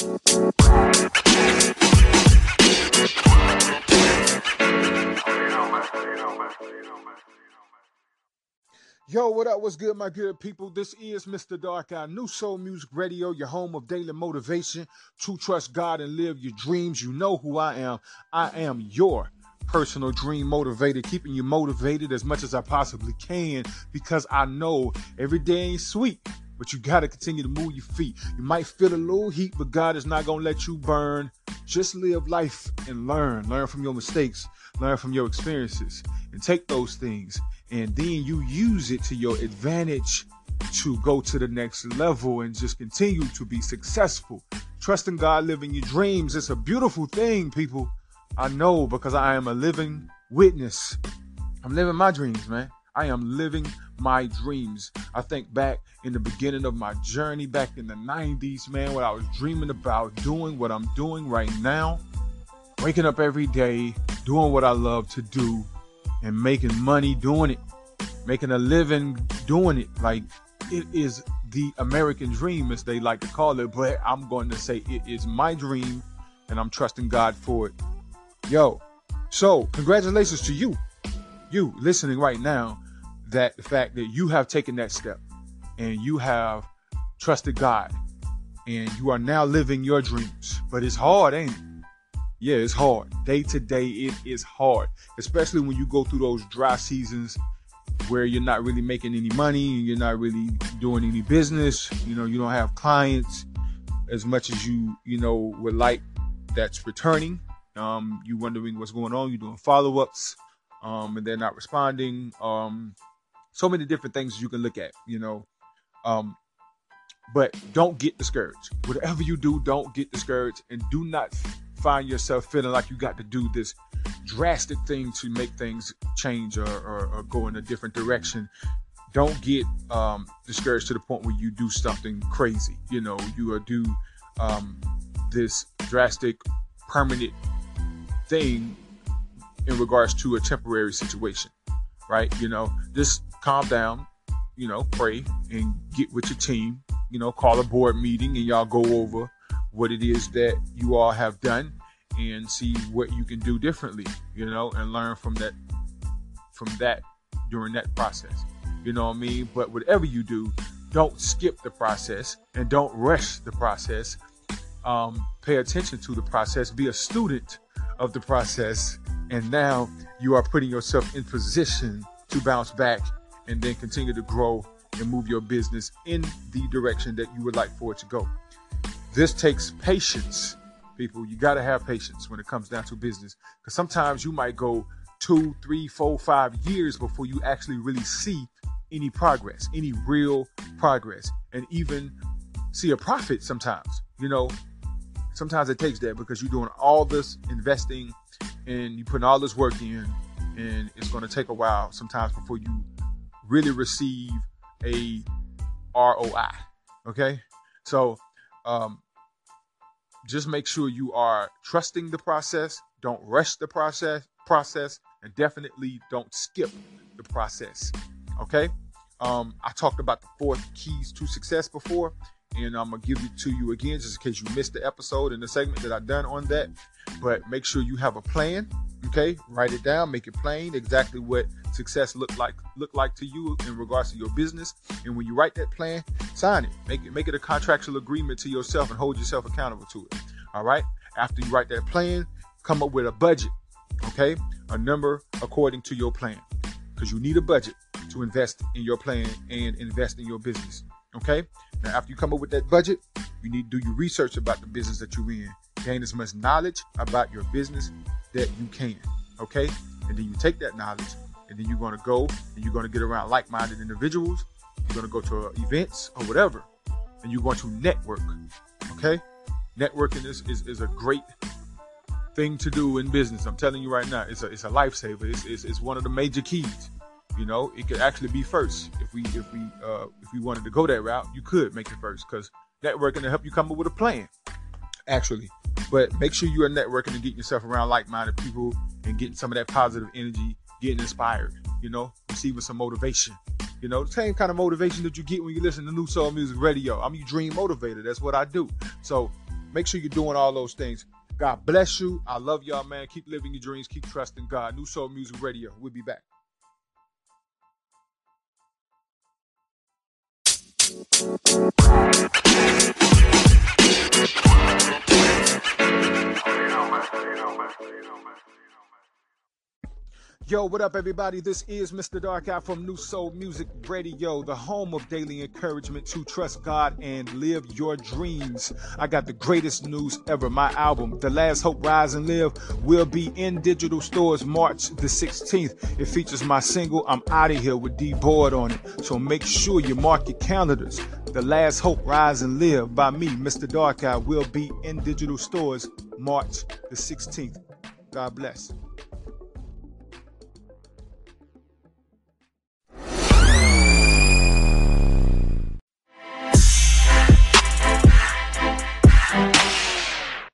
Yo, what up? What's good, my good people? This is Mr. Dark Eye, New Soul Music Radio, your home of daily motivation to trust God and live your dreams. You know who I am. I am your personal dream motivator, keeping you motivated as much as I possibly can because I know every day ain't sweet. But you got to continue to move your feet. You might feel a little heat, but God is not going to let you burn. Just live life and learn. Learn from your mistakes, learn from your experiences, and take those things and then you use it to your advantage to go to the next level and just continue to be successful. Trusting God, living your dreams. It's a beautiful thing, people. I know because I am a living witness. I'm living my dreams, man. I am living my dreams. I think back in the beginning of my journey back in the 90s, man, what I was dreaming about doing, what I'm doing right now. Waking up every day, doing what I love to do, and making money doing it, making a living doing it. Like it is the American dream, as they like to call it. But I'm going to say it is my dream, and I'm trusting God for it. Yo, so congratulations to you, you listening right now. That the fact that you have taken that step and you have trusted God and you are now living your dreams. But it's hard, ain't it? yeah, it's hard. Day to day, it is hard, especially when you go through those dry seasons where you're not really making any money, and you're not really doing any business, you know, you don't have clients as much as you, you know, would like that's returning. Um, you wondering what's going on, you're doing follow ups, um, and they're not responding. Um, so many different things you can look at, you know. Um, but don't get discouraged. Whatever you do, don't get discouraged and do not find yourself feeling like you got to do this drastic thing to make things change or, or, or go in a different direction don't get um, discouraged to the point where you do something crazy you know you do um, this drastic permanent thing in regards to a temporary situation right you know just calm down you know pray and get with your team you know call a board meeting and y'all go over what it is that you all have done and see what you can do differently, you know, and learn from that from that during that process. You know what I mean? But whatever you do, don't skip the process and don't rush the process. Um, pay attention to the process, be a student of the process, and now you are putting yourself in position to bounce back and then continue to grow and move your business in the direction that you would like for it to go. This takes patience, people. You got to have patience when it comes down to business because sometimes you might go two, three, four, five years before you actually really see any progress, any real progress, and even see a profit sometimes. You know, sometimes it takes that because you're doing all this investing and you're putting all this work in, and it's going to take a while sometimes before you really receive a ROI. Okay, so um, just make sure you are trusting the process. Don't rush the process. Process, and definitely don't skip the process. Okay. Um, I talked about the four keys to success before, and I'm gonna give it to you again just in case you missed the episode and the segment that I done on that. But make sure you have a plan. Okay, write it down, make it plain exactly what success look like look like to you in regards to your business. And when you write that plan, sign it. Make it make it a contractual agreement to yourself and hold yourself accountable to it. All right. After you write that plan, come up with a budget. Okay, a number according to your plan, because you need a budget to invest in your plan and invest in your business. Okay. Now, after you come up with that budget, you need to do your research about the business that you're in. Gain as much knowledge about your business that you can. Okay. And then you take that knowledge and then you're going to go and you're going to get around like minded individuals. You're going to go to events or whatever, and you're going to network. Okay? Networking is, is, is a great thing to do in business. I'm telling you right now, it's a, it's a lifesaver. It's, it's, it's one of the major keys. You know, it could actually be first if we if we uh, if we wanted to go that route. You could make it first because networking to help you come up with a plan. Actually, but make sure you are networking and getting yourself around like-minded people and getting some of that positive energy getting inspired, you know, receiving some motivation. You know, the same kind of motivation that you get when you listen to New Soul Music Radio. I'm your dream motivator. That's what I do. So Make sure you're doing all those things. God bless you. I love y'all, man. Keep living your dreams. Keep trusting God. New Soul Music Radio. We'll be back. Yo, what up, everybody? This is Mr. Dark Eye from New Soul Music Radio, the home of daily encouragement to trust God and live your dreams. I got the greatest news ever. My album, The Last Hope Rise and Live, will be in digital stores March the 16th. It features my single, I'm Out of Here with D Board on it. So make sure you mark your calendars. The Last Hope Rise and Live by me, Mr. Dark Eye, will be in digital stores March the 16th. God bless.